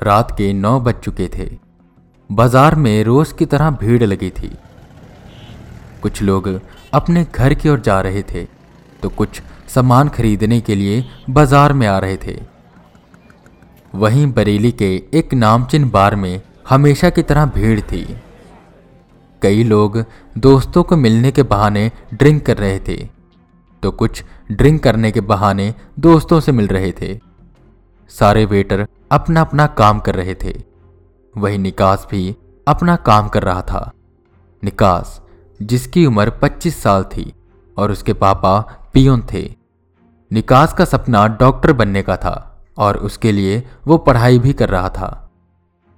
रात के नौ बज चुके थे। बाज़ार में रोज की तरह भीड़ लगी थी। कुछ लोग अपने घर की ओर जा रहे थे तो कुछ सामान खरीदने के लिए बाज़ार में आ रहे थे। वहीं बरेली के एक नामचिन बार में हमेशा की तरह भीड़ थी। कई लोग दोस्तों को मिलने के बहाने ड्रिंक कर रहे थे तो कुछ ड्रिंक करने के बहाने दोस्तों से मिल रहे थे। सारे वेटर अपना अपना काम कर रहे थे। वही निकास भी अपना काम कर रहा था। निकास, जिसकी उम्र 25 साल थी और उसके पापा पियोन थे। निकास का सपना डॉक्टर बनने का था और उसके लिए वो पढ़ाई भी कर रहा था।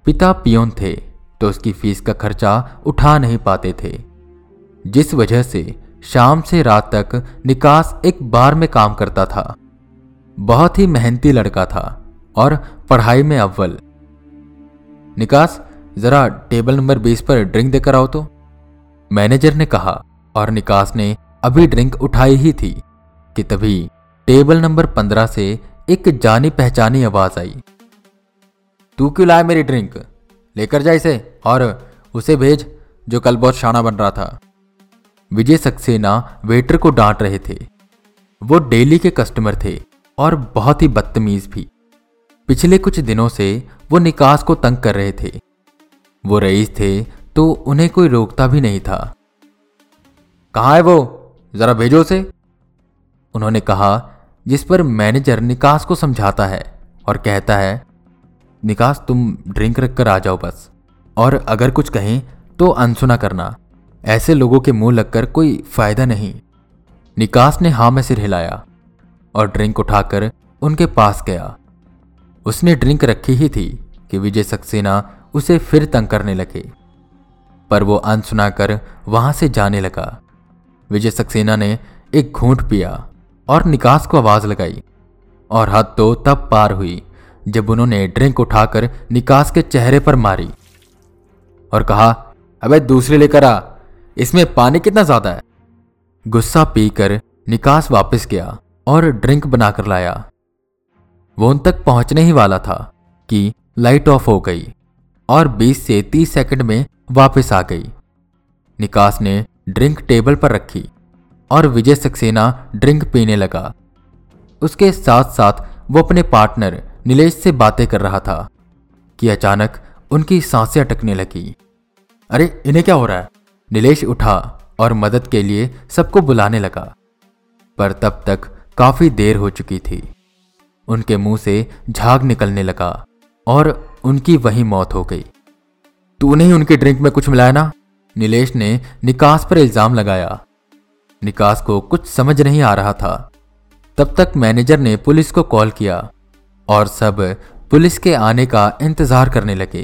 पिता पियोन थे तो उसकी फ़ीस का खर्चा उठा नहीं पाते थे। जिस वजह से शाम से रात तक निकास एक बार में काम करता था। बहुत ही मेहनती लड़का था और पढ़ाई में अव्वल। निकास, जरा टेबल नंबर बीस पर ड्रिंक देकर आओ तो। मैनेजर ने कहा, और निकास ने अभी ड्रिंक उठाई ही थी, कि तभी टेबल नंबर पंद्रह से एक जानी पहचानी आवाज़ आई। तू क्यों लाया मेरी ड्रिंक? लेकर जा इसे, और उसे भेज, जो कल बहुत शाना बन रहा था। विजय सक्सेना वेटर को डांट रहे थे। वो डेली के कस्टमर थे, और बहुत ही बदतमीज भी। पिछले कुछ दिनों से वो निकास को तंग कर रहे थे। वो रईस थे तो उन्हें कोई रोकता भी नहीं था। कहा है वो? जरा भेजो उसे। उन्होंने कहा, जिस पर मैनेजर निकास को समझाता है और कहता है, निकास, तुम ड्रिंक रखकर आ जाओ बस। और अगर कुछ कहें तो अनसुना करना। ऐसे लोगों के मुँह लगकर कोई फ़ायदा नहीं। निकास ने हाँ में सिर हिलाया और ड्रिंक उठाकर उनके पास गया। उसने ड्रिंक रखी ही थी कि विजय सक्सेना उसे फिर तंग करने लगे। पर वो अनसुना कर वहाँ से जाने लगा। विजय सक्सेना ने एक घूंट पिया और निकास को आवाज़ लगाई। और हद तो तब पार हुई, जब उन्होंने ड्रिंक उठाकर निकास के चेहरे पर मारी और कहा, अबे दूसरे लेकर आ, इसमें पानी कितना ज़्यादा है? गुस्सा पीकर निकास वापस गया और ड्रिंक बनाकर लाया। वो उन तक पहुँचने ही वाला था कि लाइट ऑफ़ हो गई और 20 से 30 सेकंड में वापस आ गई। निकास ने ड्रिंक टेबल पर रखी और विजय सक्सेना ड्रिंक पीने लगा। उसके साथ साथ वो अपने पार्टनर नीलेश से बातें कर रहा था कि अचानक उनकी साँसें अटकने लगी। अरे, इन्हें क्या हो रहा है? नीलेश उठा और मदद के लिए सबको बुलाने लगा, पर तब तक काफ़ी देर हो चुकी थी। उनके मुँह से झाग निकलने लगा और उनकी वही मौत हो गई। तूने ही उनके ड्रिंक में कुछ मिलाया ना? नीलेश ने निकास पर इल्ज़ाम लगाया। निकास को कुछ समझ नहीं आ रहा था। तब तक मैनेजर ने पुलिस को कॉल किया और सब पुलिस के आने का इंतज़ार करने लगे।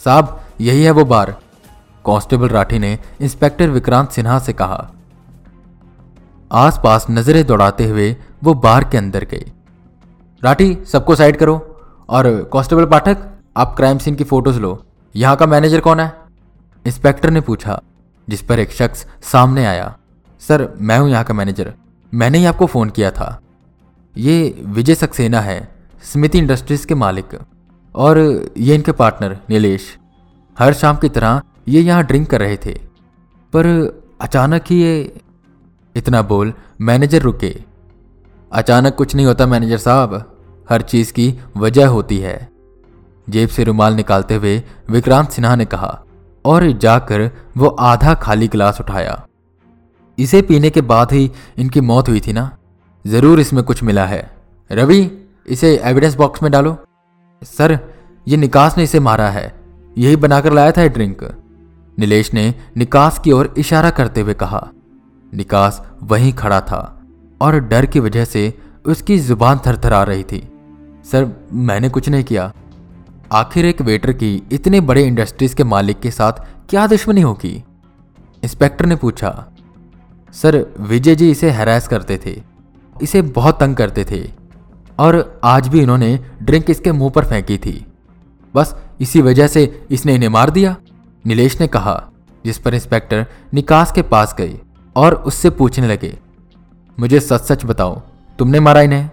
साहब, यही है वो बार। कांस्टेबल राठी ने इंस्पेक्टर विक्रांत सिन्हा से कहा, आसपास नज़रें दौड़ाते हुए वो बार के अंदर गए। राठी, सबको साइड करो। और कांस्टेबल पाठक, आप क्राइम सीन की फ़ोटोज़ लो। यहाँ का मैनेजर कौन है? इंस्पेक्टर ने पूछा, जिस पर एक शख्स सामने आया, सर, मैं हूँ यहाँ का मैनेजर। मैंने ही आपको फ़ोन किया था। ये विजय सक्सेना है, स्मिति इंडस्ट्रीज़ के मालिक। और ये इनके पार्टनर, नीलेश। हर शाम की तरह ये यहाँ ड्रिंक कर रहे थे। पर अचानक ही ये, इतना बोल, मैनेजर रुके। अचानक कुछ नहीं होता, मैनेजर साहब। हर चीज़ की वजह होती है। जेब से रुमाल निकालते हुए विक्रांत सिन्हा ने कहा, और जाकर वो आधा खाली गिलास उठाया। इसे पीने के बाद ही इनकी मौत हुई थी ना? ज़रूर इसमें कुछ मिला है। रवि, इसे एविडेंस बॉक्स में डालो। सर, ये निकास ने इसे मारा है। यही बनाकर लाया था ड्रिंक। नीलेश ने निकास की ओर इशारा करते हुए कहा। निकास वहीं खड़ा था और डर की वजह से उसकी ज़ुबान थरथर रही थी। सर, मैंने कुछ नहीं किया। आखिर एक वेटर की इतने बड़े इंडस्ट्रीज़ के मालिक के साथ क्या दुश्मनी होगी? इंस्पेक्टर ने पूछा। सर, विजय जी इसे हैरास करते थे। इसे बहुत तंग करते थे। और आज भी इन्होंने ड्रिंक इसके मुँह पर फेंकी थी। बस इसी वजह से इसने इन्हें मार दिया। नीलेश ने कहा, जिस पर इंस्पेक्टर निकास के पास गए और उससे पूछने लगे, मुझे सच सच बताओ, तुमने मारा इन्हें?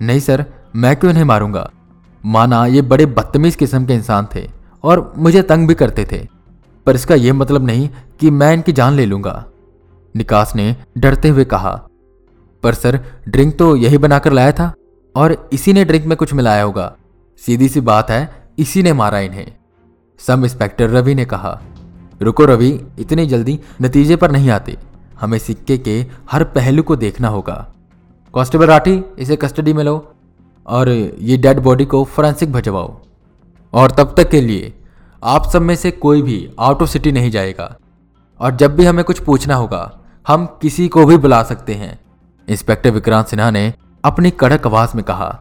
नहीं सर, मैं क्यों इन्हें मारूँगा? माना ये बड़े बदतमीज किस्म के इंसान थे और मुझे तंग भी करते थे, पर इसका यह मतलब नहीं कि मैं इनकी जान ले लूँगा। निकास ने डरते हुए कहा, पर सर, ड्रिंक तो यही बनाकर लाया था और इसी ने ड्रिंक में कुछ मिलाया होगा। सीधी सी बात है, इसी ने मारा इन्हें। सब इंस्पेक्टर रवि ने कहा, रुको रवि, इतनी जल्दी नतीजे पर नहीं आते। हमें सिक्के के हर पहलू को देखना होगा। कांस्टेबल राठी, इसे कस्टडी में लो और ये डेड बॉडी को फोरेंसिक भजवाओ। और तब तक के लिए आप सब में से कोई भी आउट ऑफ़ सिटी नहीं जाएगा। और जब भी हमें कुछ पूछना होगा, हम किसी को भी बुला सकते हैं। इंस्पेक्टर विक्रांत सिन्हा ने अपनी कड़क आवाज़ में कहा।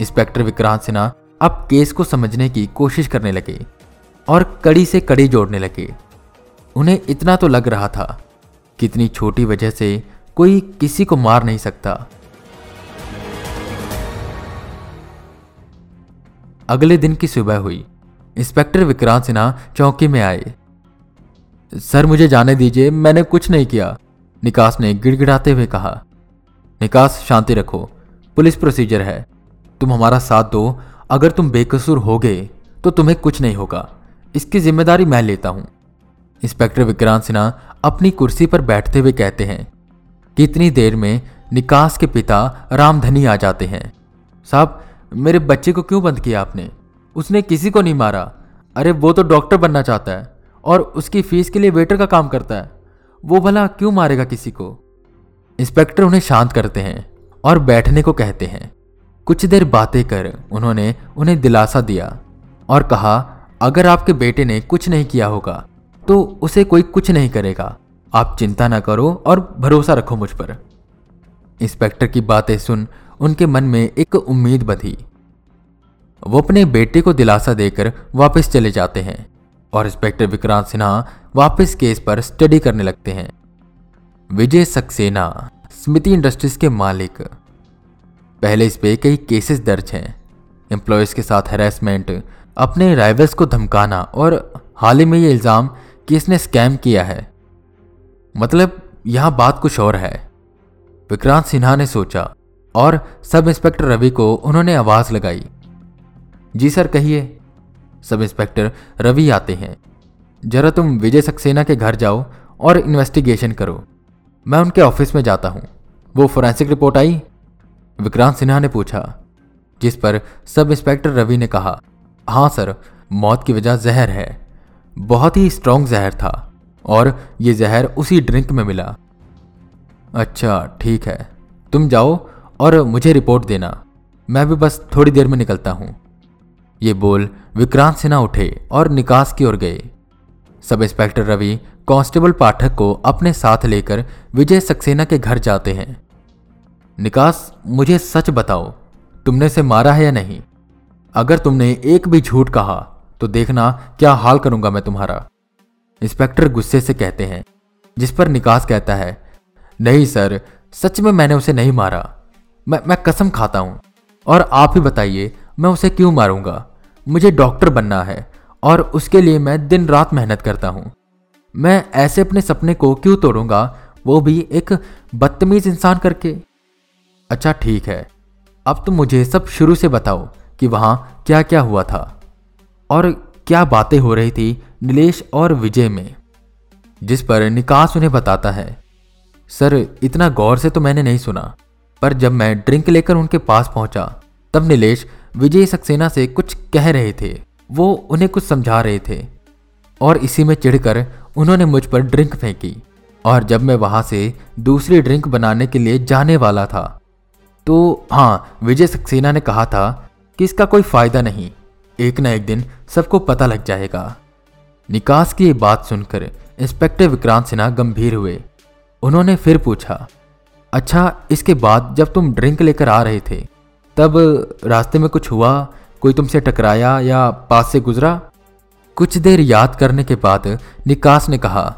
इंस्पेक्टर विक्रांत सिन्हा अब केस को समझने की कोशिश करने लगे और कड़ी से कड़ी जोड़ने लगे। उन्हें इतना तो लग रहा था कितनी छोटी वजह से कोई किसी को मार नहीं सकता। अगले दिन की सुबह हुई। इंस्पेक्टर विक्रांत सिन्हा चौकी में आए। सर, मुझे जाने दीजिए, मैंने कुछ नहीं किया, निकास ने गिड़गिड़ाते हुए कहा। निकास, शांति रखो। पुलिस प्रोसीजर है। तुम हमारा साथ दो अगर तुम बेकसूर हो गए तो तुम्हें कुछ नहीं होगा। इसकी ज़िम्मेदारी मैं लेता हूँ। इंस्पेक्टर विक्रांत सिन्हा अपनी कुर्सी पर बैठते हुए कहते हैं कि इतनी देर में निकास के पिता रामधनी आ जाते हैं। साहब, मेरे बच्चे को क्यों बंद किया आपने? उसने किसी को नहीं मारा। अरे, वो तो डॉक्टर बनना चाहता है और उसकी फ़ीस के लिए वेटर का काम करता है। वो भला क्यों मारेगा किसी को? इंस्पेक्टर उन्हें शांत करते हैं और बैठने को कहते हैं। कुछ देर बातें कर उन्होंने उन्हें दिलासा दिया और कहा, अगर आपके बेटे ने कुछ नहीं किया होगा तो उसे कोई कुछ नहीं करेगा। आप चिंता ना करो और भरोसा रखो मुझ पर। इंस्पेक्टर की बातें सुन उनके मन में एक उम्मीद बधी। वो अपने बेटे को दिलासा देकर वापस चले जाते हैं और इंस्पेक्टर विक्रांत सिन्हा वापस केस पर स्टडी करने लगते हैं। विजय सक्सेना, स्मृति इंडस्ट्रीज़ के मालिक। पहले इस पे कई केसेस दर्ज हैं। एम्प्लॉयज़ के साथ हैरेसमेंट अपने राइवल्स को धमकाना और हाल ही में ये इल्ज़ाम कि इसने स्कैम किया है। मतलब यहाँ बात कुछ और है। विक्रांत सिन्हा ने सोचा और सब इंस्पेक्टर रवि को उन्होंने आवाज़ लगाई। जी सर, कहिए। सब इंस्पेक्टर रवि आते हैं। जरा तुम विजय सक्सेना के घर जाओ और इन्वेस्टिगेशन करो। मैं उनके ऑफ़िस में जाता हूँ। वो फोरेंसिक रिपोर्ट आई? विक्रांत सिन्हा ने पूछा, जिस पर सब इंस्पेक्टर रवि ने कहा हाँ सर, मौत की वजह जहर है। बहुत ही स्ट्रांग जहर था और ये जहर उसी ड्रिंक में मिला। अच्छा ठीक है। तुम जाओ और मुझे रिपोर्ट देना। मैं भी बस थोड़ी देर में निकलता हूँ। ये बोल विक्रांत सिन्हा उठे और निकास की ओर गए। सब इंस्पेक्टर रवि कांस्टेबल पाठक को अपने साथ लेकर विजय सक्सेना के घर जाते हैं। निकास, मुझे सच बताओ, तुमने से मारा है या नहीं? अगर तुमने एक भी झूठ कहा तो देखना क्या हाल करूँगा मैं तुम्हारा। इंस्पेक्टर गुस्से से कहते हैं, जिस पर निकास कहता है, नहीं सर, सच में मैंने उसे नहीं मारा। मैं मैं कसम खाता हूँ। और आप ही बताइए, मैं उसे क्यों मारूँगा? मुझे डॉक्टर बनना है, और उसके लिए मैं दिन रात मेहनत करता हूँ। मैं ऐसे अपने सपने को क्यों तोड़ूँगा? वो भी एक बदतमीज इंसान करके। अच्छा ठीक है, अब तुम मुझे सब शुरू से बताओ कि वहाँ क्या क्या हुआ था। और क्या बातें हो रही थी नीलेश और विजय में, जिस पर निकास उन्हें बताता है। सर, इतना गौर से तो मैंने नहीं सुना, पर जब मैं ड्रिंक लेकर उनके पास पहुँचा, तब नीलेश विजय सक्सेना से कुछ कह रहे थे। वो उन्हें कुछ समझा रहे थे, और इसी में चिढ़कर उन्होंने मुझ पर ड्रिंक फेंकी, और जब मैं वहाँ से दूसरी ड्रिंक बनाने के लिए जाने वाला था तो हाँ विजय सक्सेना ने कहा था कि इसका कोई फ़ायदा नहीं। एक ना एक दिन सबको पता लग जाएगा। निकास की बात सुनकर इंस्पेक्टर विक्रांत सिन्हा गंभीर हुए। उन्होंने फिर पूछा अच्छा इसके बाद जब तुम ड्रिंक लेकर आ रहे थे, तब रास्ते में कुछ हुआ? कोई तुमसे टकराया या पास से गुजरा? कुछ देर याद करने के बाद निकास ने कहा,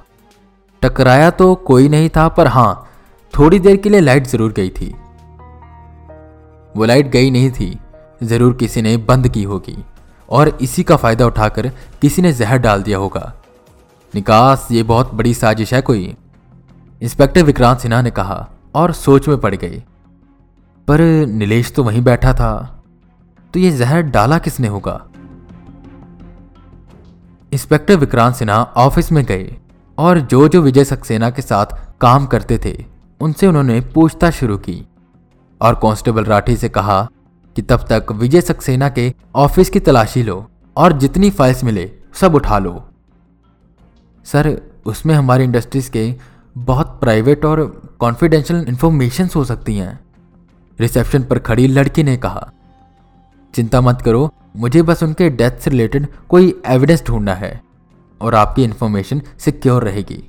टकराया तो कोई नहीं था, पर हाँ थोड़ी देर के लिए लाइट ज़रूर गई थी। वो लाइट गई नहीं थी। ज़रूर किसी ने बंद की होगी और इसी का फ़ायदा उठाकर किसी ने जहर डाल दिया होगा। निकास, ये बहुत बड़ी साजिश है कोई? इंस्पेक्टर विक्रांत सिन्हा ने कहा और सोच में पड़ गई। पर नीलेश तो वहीं बैठा था। तो ये जहर डाला किसने होगा? इंस्पेक्टर विक्रांत सिन्हा ऑफ़िस में गए और जो जो विजय सक्सेना के साथ काम करते थे, उनसे उन्होंने पूछताछ शुरू की। और कांस्टेबल राठी से कहा कि तब तक विजय सक्सेना के ऑफ़िस की तलाशी लो और जितनी फाइल्स मिले सब उठा लो। सर, उसमें हमारी इंडस्ट्रीज़ के बहुत प्राइवेट और कॉन्फिडेंशियल इंफॉर्मेशन हो सकती हैं। रिसेप्शन पर खड़ी लड़की ने कहा, चिंता मत करो, मुझे बस उनके डेथ से रिलेटेड कोई एविडेंस ढूंढना है और आपकी इंफॉर्मेशन सिक्योर रहेगी।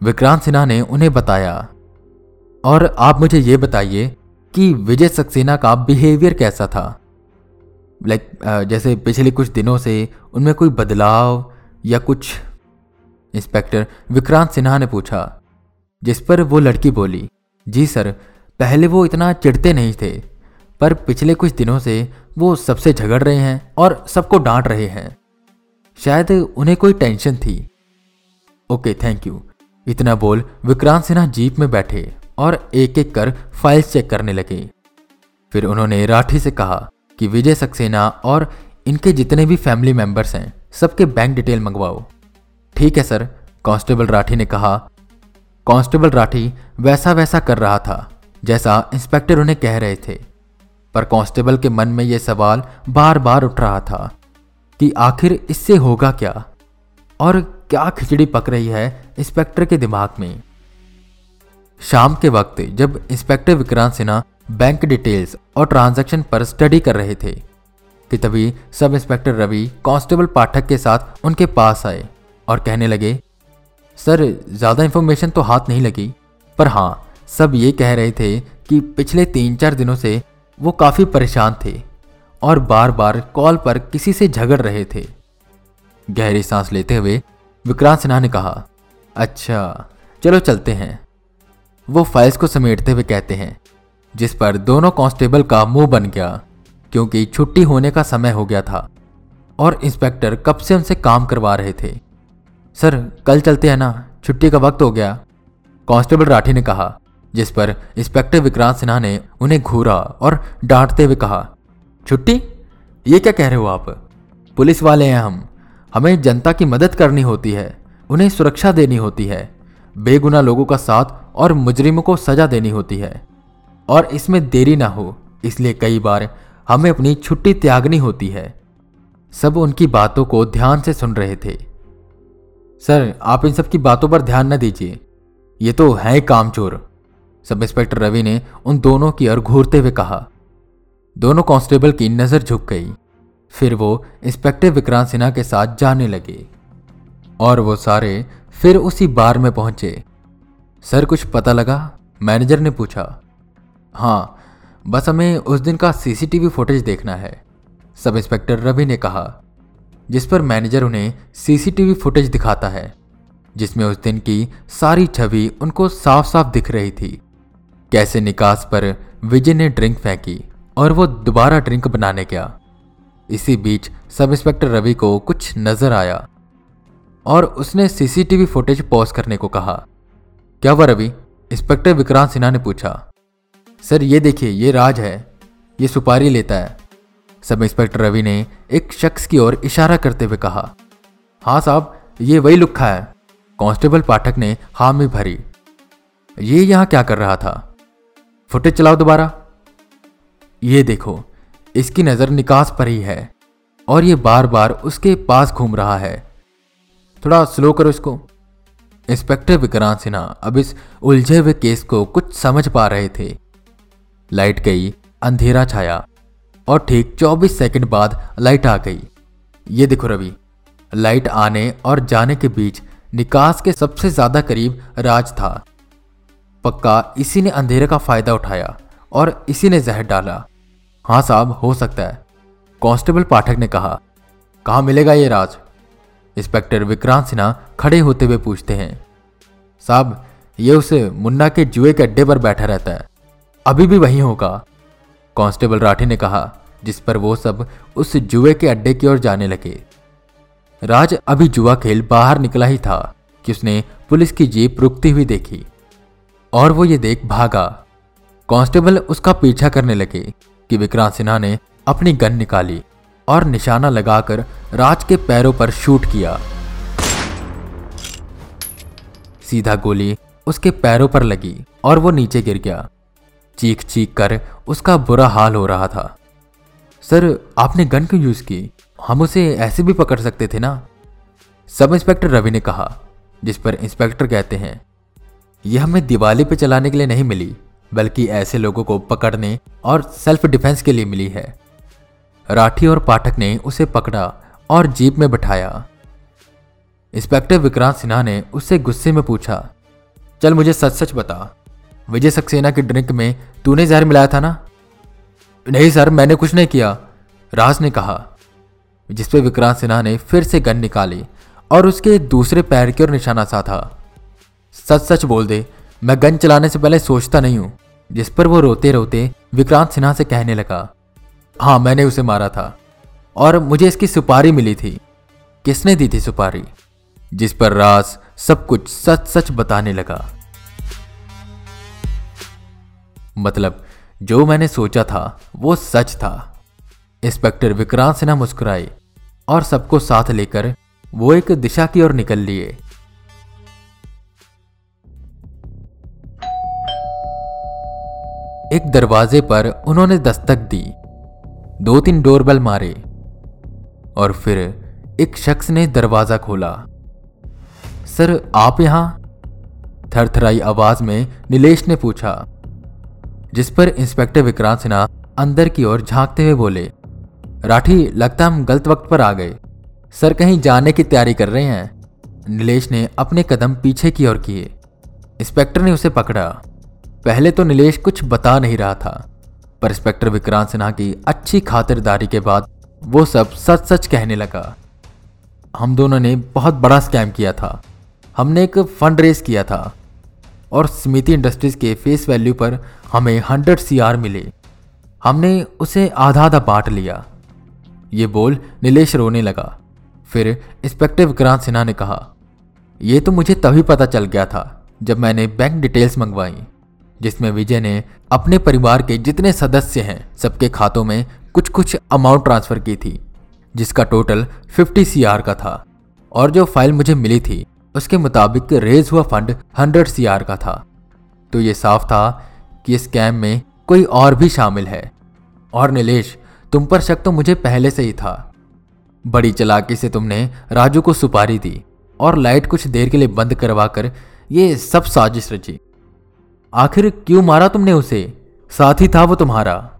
विक्रांत सिन्हा ने उन्हें बताया, और आप मुझे ये बताइए कि विजय सक्सेना का बिहेवियर कैसा था? लाइक like, जैसे पिछले कुछ दिनों से उनमें कोई बदलाव या कुछ? इंस्पेक्टर विक्रांत सिन्हा ने पूछा जिस पर वो लड़की बोली जी सर पहले वो इतना चिढ़ते नहीं थे पर पिछले कुछ दिनों से वो सबसे झगड़ रहे हैं और सबको डांट रहे हैं। शायद उन्हें कोई टेंशन थी। ओके थैंक यू इतना बोल विक्रांत सिन्हा जीप में बैठे। और एक एक कर फाइल्स चेक करने लगे। फिर उन्होंने राठी से कहा कि विजय सक्सेना और इनके जितने भी फैमिली मेंबर्स हैं, सबके बैंक डिटेल मंगवाओ। ठीक है सर, कांस्टेबल राठी ने कहा। कांस्टेबल राठी वैसा वैसा कर रहा था, जैसा इंस्पेक्टर उन्हें कह रहे थे। पर कांस्टेबल के मन में यह सवाल बार बार उठ रहा था कि आखिर इससे होगा क्या? और क्या खिचड़ी पक रही है इंस्पेक्टर के दिमाग में? शाम के वक्त जब inspector Vikrant Sinha bank details और ट्रांजैक्शन पर स्टडी कर रहे थे कि तभी सब इंस्पेक्टर रवि, कांस्टेबल पाठक के साथ उनके पास आए और कहने लगे, सर, ज़्यादा इंफॉर्मेशन तो हाथ नहीं लगी। पर हाँ सब ये कह रहे थे कि पिछले तीन चार दिनों से वो काफ़ी परेशान थे और बार बार कॉल पर किसी से झगड़ रहे थे। गहरी सांस लेते हुए विक्रांत सिन्हा ने कहा अच्छा चलो चलते हैं। वो फाइल्स को समेटते हुए कहते हैं, जिस पर दोनों कांस्टेबल का मुँह बन गया, क्योंकि छुट्टी होने का समय हो गया था, और इंस्पेक्टर कब से उनसे काम करवा रहे थे। सर, कल चलते हैं ना, छुट्टी का वक्त हो गया। कांस्टेबल राठी ने कहा, जिस पर इंस्पेक्टर विक्रांत सिन्हा ने उन्हें घूरा और डांटते हुए कहा, छुट्टी? ये क्या कह रहे हो आप? पुलिस वाले हैं हम। हमें जनता की मदद करनी होती है, उन्हें सुरक्षा देनी होती है। बेगुना लोगों का साथ और मुजरिमों को सजा देनी होती है। और इसमें देरी ना हो, इसलिए कई बार हमें अपनी छुट्टी त्यागनी होती है। सब उनकी बातों को ध्यान से सुन रहे थे। सर, आप इन सब की बातों पर ध्यान न दीजिए। ये तो है कामचोर। सब इंस्पेक्टर रवि ने उन दोनों की ओर घूरते हुए कहा। दोनों कांस्टेबल की नज़र झुक गई। फिर वो इंस्पेक्टर विक्रांत सिन्हा के साथ जाने लगे। और वो सारे फिर उसी बार में पहुँचे। सर, कुछ पता लगा? मैनेजर ने पूछा। हाँ बस हमें उस दिन का सीसीटीवी फुटेज देखना है, सब इंस्पेक्टर रवि ने कहा, जिस पर मैनेजर उन्हें सीसीटीवी फुटेज दिखाता है, जिसमें उस दिन की सारी छवि उनको साफ़ साफ़ दिख रही थी। कैसे निकास पर विजय ने ड्रिंक फेंकी और वो दोबारा ड्रिंक बनाने गया। इसी बीच सब इंस्पेक्टर रवि को कुछ नज़र आया। और उसने सीसीटीवी फुटेज पॉज करने को कहा। क्या हुआ रवि? इंस्पेक्टर विक्रांत सिन्हा ने पूछा। सर, ये देखिए, ये राज है। ये सुपारी लेता है। सब इंस्पेक्टर रवि ने एक शख्स की ओर इशारा करते हुए कहा। हाँ साहब, ये वही लुखा है। कांस्टेबल पाठक ने हामी भरी। ये यहाँ क्या कर रहा था? फुटेज चलाओ दोबारा। ये देखो, इसकी नज़र निकास पर ही है और ये बार बार उसके पास घूम रहा है। थोड़ा स्लो करो इसको। इंस्पेक्टर विक्रांत सिन्हा, अब इस उलझे हुए केस को कुछ समझ पा रहे थे। लाइट गई, अंधेरा छाया, और ठीक 24 सेकंड बाद लाइट आ गई। ये देखो रवि लाइट आने और जाने के बीच निकास के सबसे ज़्यादा करीब राज था। पक्का इसी ने अंधेरे का फ़ायदा उठाया और इसी ने जहर डाला। हाँ साहब, हो सकता है। कांस्टेबल पाठक ने कहा, कहाँ मिलेगा ये राज? इंस्पेक्टर विक्रांत सिन्हा खड़े होते हुए पूछते हैं, साहब, ये उस मुन्ना के जुए के अड्डे पर बैठा रहता है, अभी भी वहीं होगा। कांस्टेबल राठी ने कहा, जिस पर वो सब उस जुए के अड्डे की ओर जाने लगे। राज अभी जुआ खेल बाहर निकला ही था, कि उसने पुलिस की जीप रुकती हुई देखी, और वो ये देख भागा। कांस्टेबल उसका पीछा करने लगे, कि विक्रांत सिन्हा ने अपनी गन निकाली। और निशाना लगाकर राज के पैरों पर शूट किया। सीधा गोली उसके पैरों पर लगी और वो नीचे गिर गया। चीख चीख कर उसका बुरा हाल हो रहा था। सर, आपने गन क्यों यूज़ की? हम उसे ऐसे भी पकड़ सकते थे ना? सब इंस्पेक्टर रवि ने कहा, जिस पर इंस्पेक्टर कहते हैं, यह हमें दिवाली पे चलाने के लिए नहीं मिली, बल्कि ऐसे लोगों को पकड़ने और सेल्फ डिफेंस के लिए मिली है। राठी और पाठक ने उसे पकड़ा और जीप में बैठाया। इंस्पेक्टर विक्रांत सिन्हा ने उससे गुस्से में पूछा, चल मुझे सच सच बता, विजय सक्सेना की ड्रिंक में तूने जहर मिलाया था ना? नहीं सर, मैंने कुछ नहीं किया, राज ने कहा। जिसपे विक्रांत सिन्हा ने फिर से गन निकाली और उसके दूसरे पैर की ओर निशाना सा था सच सच बोल दे, मैं गन चलाने से पहले सोचता नहीं हूँ, जिस पर वो रोते रोते विक्रांत सिन्हा से कहने लगा। हाँ मैंने उसे मारा था और मुझे इसकी सुपारी मिली थी। किसने दी थी सुपारी? जिस पर राज सब कुछ सच सच बताने लगा। मतलब जो मैंने सोचा था, वो सच था। इंस्पेक्टर विक्रांत सिन्हा मुस्कुराए और सबको साथ लेकर वो एक दिशा की ओर निकल लिए। एक दरवाजे पर उन्होंने दस्तक दी। दो तीन डोरबेल मारे और फिर एक शख्स ने दरवाज़ा खोला। सर, आप यहाँ? थरथराई आवाज़ में नीलेश ने पूछा, जिस पर इंस्पेक्टर विक्रांत सिन्हा अंदर की ओर झांकते हुए बोले, राठी, लगता हम गलत वक्त पर आ गए। सर, कहीं जाने की तैयारी कर रहे हैं? नीलेश ने अपने कदम पीछे की ओर किए। इंस्पेक्टर ने उसे पकड़ा। पहले तो नीलेश कुछ बता नहीं रहा था। पर इंस्पेक्टर विक्रांत सिन्हा की अच्छी खातिरदारी के बाद वो सब सच सच कहने लगा। हम दोनों ने बहुत बड़ा स्कैम किया था। हमने एक फंड रेस किया था और स्मिति इंडस्ट्रीज़ के फेस वैल्यू पर हमें हंड्रेड सी मिले। हमने उसे आधा आधा बांट लिया। ये बोल नीलेश रोने लगा। फिर इंस्पेक्टर विक्रांत सिन्हा ने कहा यह तो मुझे तभी पता चल गया था जब मैंने बैंक डिटेल्स मंगवाई। जिसमें विजय ने अपने परिवार के जितने सदस्य हैं, सबके खातों में कुछ कुछ अमाउंट ट्रांसफ़र की थी, जिसका टोटल 50 सीआर का था। और जो फ़ाइल मुझे मिली थी, उसके मुताबिक रेज हुआ फंड 100 सीआर का था। तो ये साफ़ था कि इस स्कैम में कोई और भी शामिल है। और नीलेश, तुम पर शक तो मुझे पहले से ही था। बड़ी चलाकी से तुमने राजू को सुपारी दी, और लाइट कुछ देर के लिए बंद करवाकर ये सब साजिश रची। आखिर क्यों मारा तुमने उसे? साथ ही था वो तुम्हारा।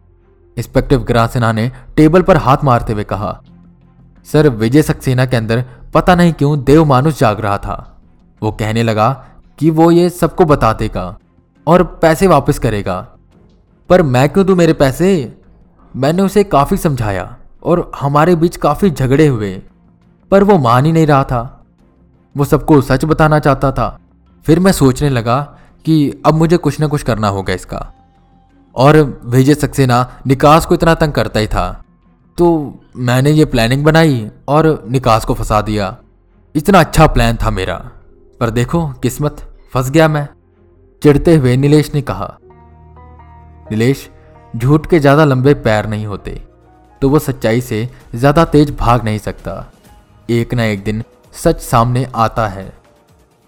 इंस्पेक्टर विक्रांत सिन्हा ने टेबल पर हाथ मारते हुए कहा, सर, विजय सक्सेना के अंदर पता नहीं क्यों देव मानुष जाग रहा था। वो कहने लगा कि वो ये सबको बता देगा और पैसे वापस करेगा। पर मैं क्यों दू मेरे पैसे? मैंने उसे काफ़ी समझाया और हमारे बीच काफ़ी झगड़े हुए। पर वो मान ही नहीं रहा था। वो सबको सच बताना चाहता था। फिर मैं सोचने लगा कि अब मुझे कुछ ना कुछ करना होगा इसका। और विजय सक्सेना निकास को इतना तंग करता ही था। तो मैंने ये प्लानिंग बनाई और निकास को फंसा दिया। इतना अच्छा प्लान था मेरा। पर देखो, किस्मत, फंस गया मैं। चिढ़ते हुए नीलेश ने कहा, नीलेश, झूठ के ज़्यादा लंबे पैर नहीं होते तो वो सच्चाई से ज़्यादा तेज भाग नहीं सकता। एक ना एक दिन सच सामने आता है।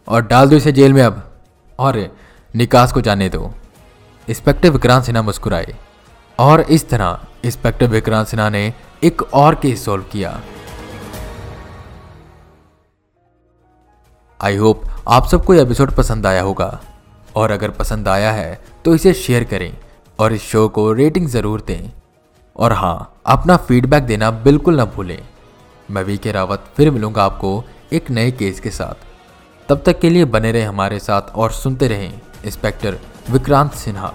और डाल दो इसे जेल में अब। और निकास को जाने दो। इंस्पेक्टर विक्रांत सिन्हा मुस्कुराए। और इस तरह इंस्पेक्टर विक्रांत सिन्हा ने एक और केस सॉल्व किया। आई होप आप सबको यह एपिसोड पसंद आया होगा। और अगर पसंद आया है तो इसे शेयर करें और इस शो को रेटिंग ज़रूर दें। और हाँ अपना फीडबैक देना बिल्कुल ना भूलें। मैं वी के रावत फिर मिलूँगा आपको एक नए केस के साथ। तब तक के लिए बने रहे हमारे साथ और सुनते रहें इंस्पेक्टर विक्रांत सिन्हा।